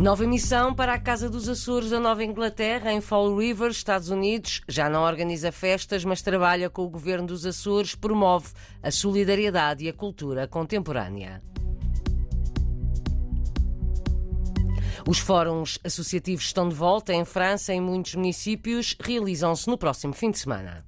Nova missão para a Casa dos Açores da Nova Inglaterra, em Fall River, Estados Unidos. Já não organiza festas, mas trabalha com o governo dos Açores, promove a solidariedade e a cultura contemporânea. Os fóruns associativos estão de volta em França, em muitos municípios, realizam-se no próximo fim de semana.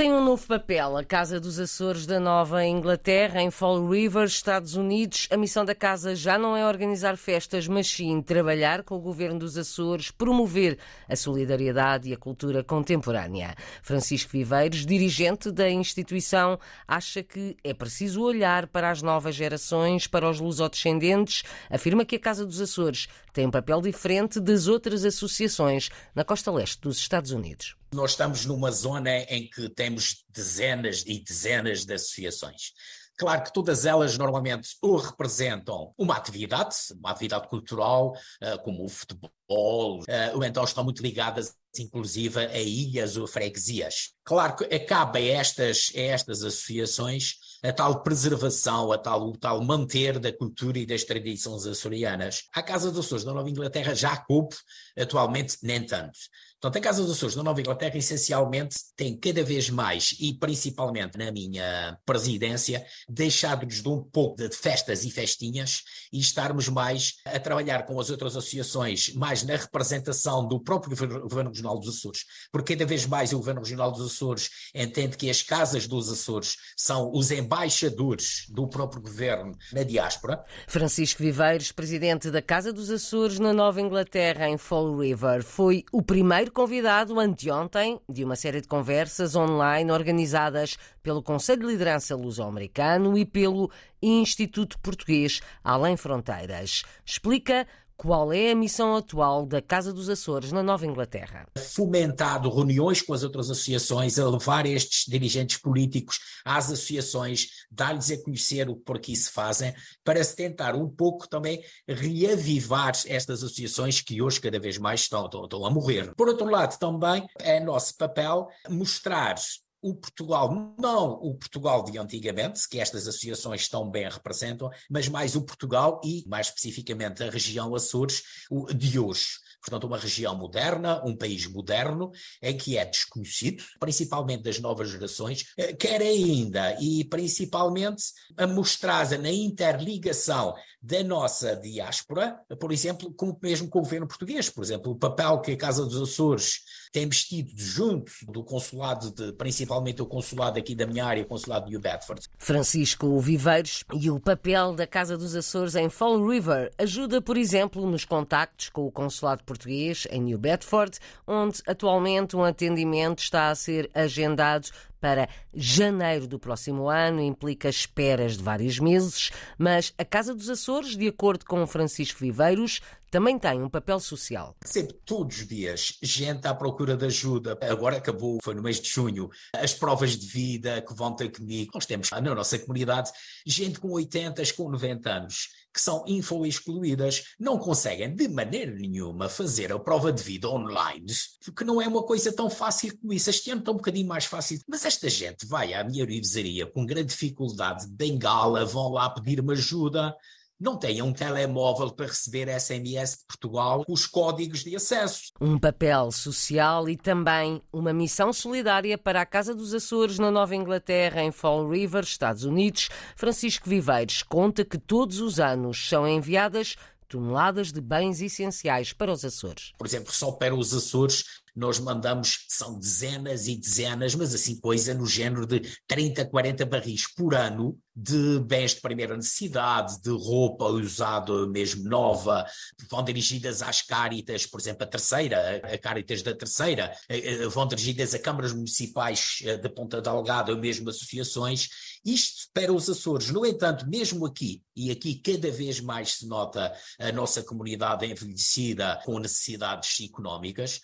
Tem um novo papel. A Casa dos Açores da Nova Inglaterra, em Fall River, Estados Unidos. A missão da Casa já não é organizar festas, mas sim trabalhar com o governo dos Açores, promover a solidariedade e a cultura contemporânea. Francisco Viveiros, dirigente da instituição, acha que é preciso olhar para as novas gerações, para os lusodescendentes. Afirma que a Casa dos Açores tem um papel diferente das outras associações na costa leste dos Estados Unidos. Nós estamos numa zona em que temos dezenas e dezenas de associações. Claro que todas elas normalmente ou representam uma atividade, uma atividade cultural, eh, como o futebol, eh, ou então estão muito ligadas, inclusive, a ilhas ou freguesias. Claro que acaba a estas, a estas associações a tal preservação, a tal, o tal manter da cultura e das tradições açorianas. A Casa dos Açores da Nova Inglaterra já coube, atualmente nem tanto. Portanto, a Casa dos Açores da Nova Inglaterra, essencialmente, tem cada vez mais, e principalmente na minha presidência, deixado-nos de um pouco de festas e festinhas e estarmos mais a trabalhar com as outras associações, mais na representação do próprio Governo Regional dos Açores, porque cada vez mais o Governo Regional dos Açores entende que as Casas dos Açores são os embaixadores do próprio Governo na diáspora. Francisco Viveiros, presidente da Casa dos Açores na Nova Inglaterra, em Fall River, foi o primeiro convidado anteontem de uma série de conversas online organizadas pelo Conselho de Liderança Luso-Americano e pelo Instituto Português Além Fronteiras. Explica qual é a missão atual da Casa dos Açores na Nova Inglaterra? Fomentado reuniões com as outras associações, a levar estes dirigentes políticos às associações, dar-lhes a conhecer o que por aqui se fazem, para se tentar um pouco também reavivar estas associações que hoje cada vez mais estão, estão, estão a morrer. Por outro lado, também é nosso papel mostrar o Portugal, não o Portugal de antigamente, que estas associações tão bem representam, mas mais o Portugal e, mais especificamente, a região Açores de hoje. Portanto, uma região moderna, um país moderno, em que é desconhecido, principalmente das novas gerações, eh, quer ainda e principalmente a mostrar na interligação da nossa diáspora, por exemplo, com, mesmo com o governo português, por exemplo, o papel que a Casa dos Açores tem vestido junto do consulado, de, principalmente o consulado aqui da minha área, o consulado de New Bedford. Francisco Viveiros e o papel da Casa dos Açores em Fall River ajuda, por exemplo, nos contactos com o consulado português em New Bedford, onde atualmente um atendimento está a ser agendado para janeiro do próximo ano, implica esperas de vários meses, mas a Casa dos Açores, de acordo com Francisco Viveiros, também tem um papel social. Sempre, todos os dias, gente à procura de ajuda. Agora acabou, foi no mês de junho, as provas de vida que vão ter comigo. Nós temos na nossa comunidade gente com 80, com 90 anos que são info-excluídas, não conseguem de maneira nenhuma fazer a prova de vida online, porque não é uma coisa tão fácil como isso. Este ano está um bocadinho mais fácil, mas esta gente vai à minha revisaria com grande dificuldade de bengala, vão lá pedir-me ajuda, não têm um telemóvel para receber SMS de Portugal com os códigos de acesso. Um papel social e também uma missão solidária para a Casa dos Açores na Nova Inglaterra, em Fall River, Estados Unidos. Francisco Viveiros conta que todos os anos são enviadas toneladas de bens essenciais para os Açores. Por exemplo, só para os Açores nós mandamos, são dezenas e dezenas, mas assim coisa no género de 30, 40 barris por ano de bens de primeira necessidade, de roupa usada mesmo nova, vão dirigidas às Cáritas, por exemplo, a terceira, a Cáritas da terceira, eh, eh, vão dirigidas a câmaras municipais eh, de Ponta Delgada ou mesmo associações, isto para os Açores. No entanto, mesmo aqui, e aqui cada vez mais se nota a nossa comunidade envelhecida com necessidades económicas,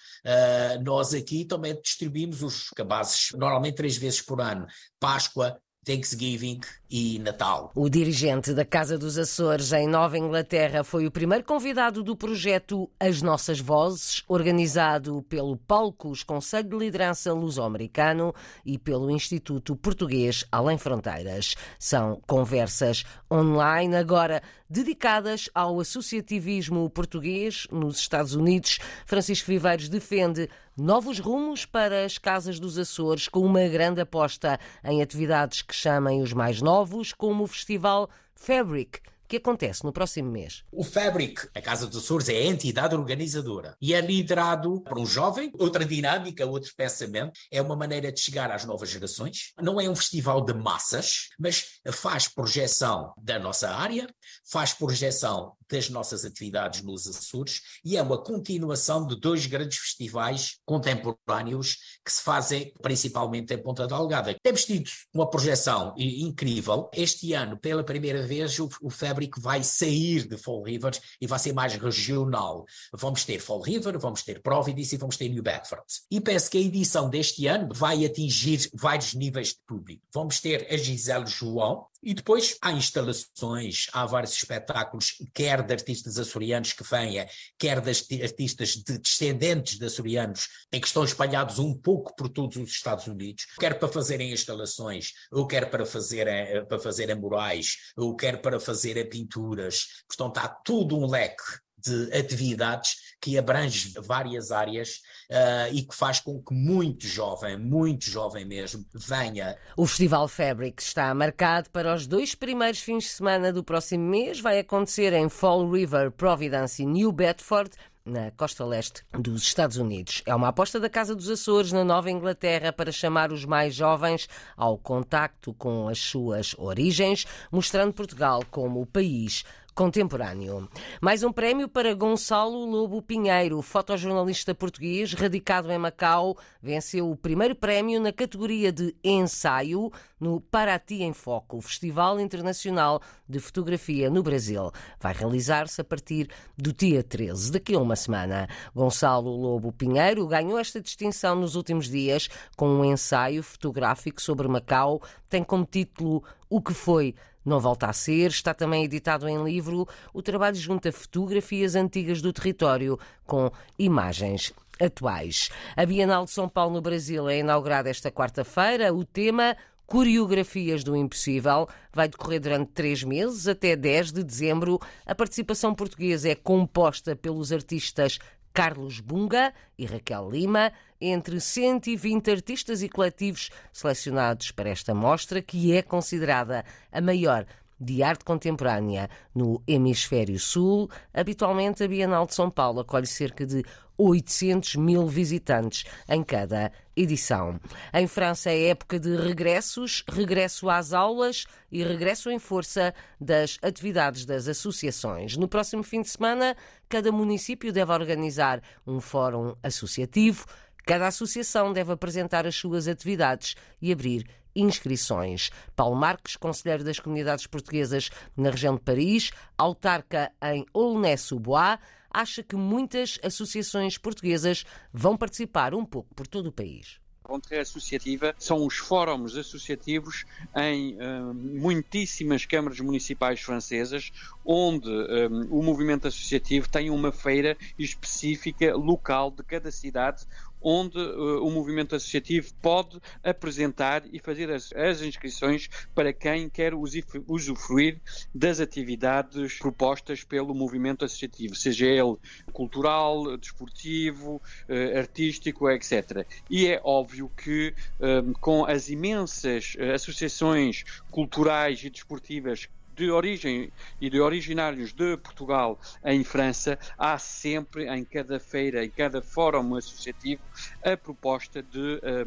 nós aqui também distribuímos os cabazes, normalmente três vezes por ano, Páscoa, Thanksgiving, e Natal. O dirigente da Casa dos Açores em Nova Inglaterra foi o primeiro convidado do projeto As Nossas Vozes, organizado pelo Palcos Conselho de Liderança Luso-Americano e pelo Instituto Português Além Fronteiras. São conversas online agora dedicadas ao associativismo português nos Estados Unidos. Francisco Viveiros defende novos rumos para as Casas dos Açores, com uma grande aposta em atividades que chamem os mais novos, como o Festival Fabric que acontece no próximo mês. O Fabric, a Casa dos Açores, é a entidade organizadora e é liderado por um jovem, outra dinâmica, outro pensamento. É uma maneira de chegar às novas gerações. Não é um festival de massas, mas faz projeção da nossa área, faz projeção das nossas atividades nos Açores e é uma continuação de dois grandes festivais contemporâneos que se fazem principalmente em Ponta Delgada. Temos tido uma projeção incrível. Este ano, pela primeira vez, o Fabric vai sair de Fall River e vai ser mais regional. Vamos ter Fall River, vamos ter Providence e vamos ter New Bedford. E penso que a edição deste ano vai atingir vários níveis de público. Vamos ter a Gisele João, e depois há instalações, há vários espetáculos, quer de artistas açorianos que venha, quer de artistas de descendentes de açorianos, em que estão espalhados um pouco por todos os Estados Unidos, quer para fazerem instalações, ou quer para fazer para fazerem murais, ou quer para fazer pinturas. Portanto, há todo um leque de atividades que abrange várias áreas uh, e que faz com que muito jovem, muito jovem mesmo, venha. O Festival Fabric está marcado para os dois primeiros fins de semana do próximo mês. Vai acontecer em Fall River, Providence e New Bedford na costa leste dos Estados Unidos. É uma aposta da Casa dos Açores, na Nova Inglaterra, para chamar os mais jovens ao contacto com as suas origens, mostrando Portugal como o país contemporâneo. Mais um prémio para Gonçalo Lobo Pinheiro, fotojornalista português, radicado em Macau, venceu o primeiro prémio na categoria de ensaio no Paraty em Foco, Festival Internacional de Fotografia no Brasil. Vai realizar-se a partir do dia 13, daqui a uma semana. Gonçalo Lobo Pinheiro ganhou esta distinção nos últimos dias com um ensaio fotográfico sobre Macau, tem como título O que foi não volta a ser, está também editado em livro. O trabalho junta fotografias antigas do território com imagens atuais. A Bienal de São Paulo no Brasil é inaugurada esta quarta-feira. O tema Coreografias do Impossível vai decorrer durante três meses, até 10 de dezembro. A participação portuguesa é composta pelos artistas Carlos Bunga e Raquel Lima, entre 120 artistas e coletivos selecionados para esta mostra, que é considerada a maior de arte contemporânea no Hemisfério Sul. Habitualmente, a Bienal de São Paulo acolhe cerca de 800 mil visitantes em cada edição. Em França é época de regressos, regresso às aulas e regresso em força das atividades das associações. No próximo fim de semana, cada município deve organizar um fórum associativo. Cada associação deve apresentar as suas atividades e abrir inscrições. Paulo Marques, conselheiro das comunidades portuguesas na região de Paris, autarca em Aulnay-sous-Bois, acha que muitas associações portuguesas vão participar um pouco por todo o país. A rentrée associativa são os fóruns associativos em uh, muitíssimas câmaras municipais francesas, onde um, o movimento associativo tem uma feira específica local de cada cidade, onde uh, o movimento associativo pode apresentar e fazer as, as inscrições para quem quer usufruir das atividades propostas pelo movimento associativo, seja ele cultural, desportivo, uh, artístico, etc. E é óbvio que um, com as imensas associações culturais e desportivas de origem e de originários de Portugal em França, há sempre em cada feira, em cada fórum associativo, a proposta de, eh,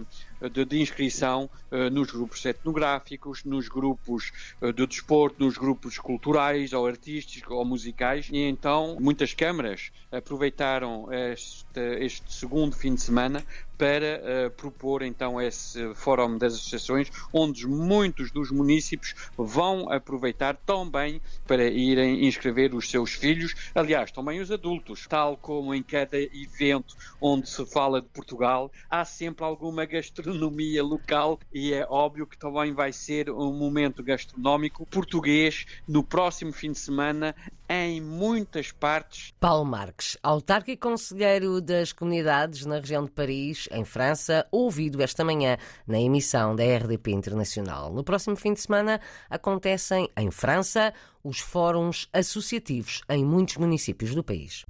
de, de inscrição eh, nos grupos etnográficos, nos grupos eh, de desporto, nos grupos culturais ou artísticos ou musicais. E então muitas câmaras aproveitaram este, este segundo fim de semana para uh, propor então esse fórum das associações, onde muitos dos municípios vão aproveitar também para irem inscrever os seus filhos, aliás, também os adultos, tal como em cada evento onde se fala de Portugal, há sempre alguma gastronomia gastronomia local e é óbvio que também vai ser um momento gastronómico português no próximo fim de semana em muitas partes. Paulo Marques, autárquico e conselheiro das comunidades na região de Paris, em França, ouvido esta manhã na emissão da RDP Internacional. No próximo fim de semana acontecem em França os fóruns associativos em muitos municípios do país.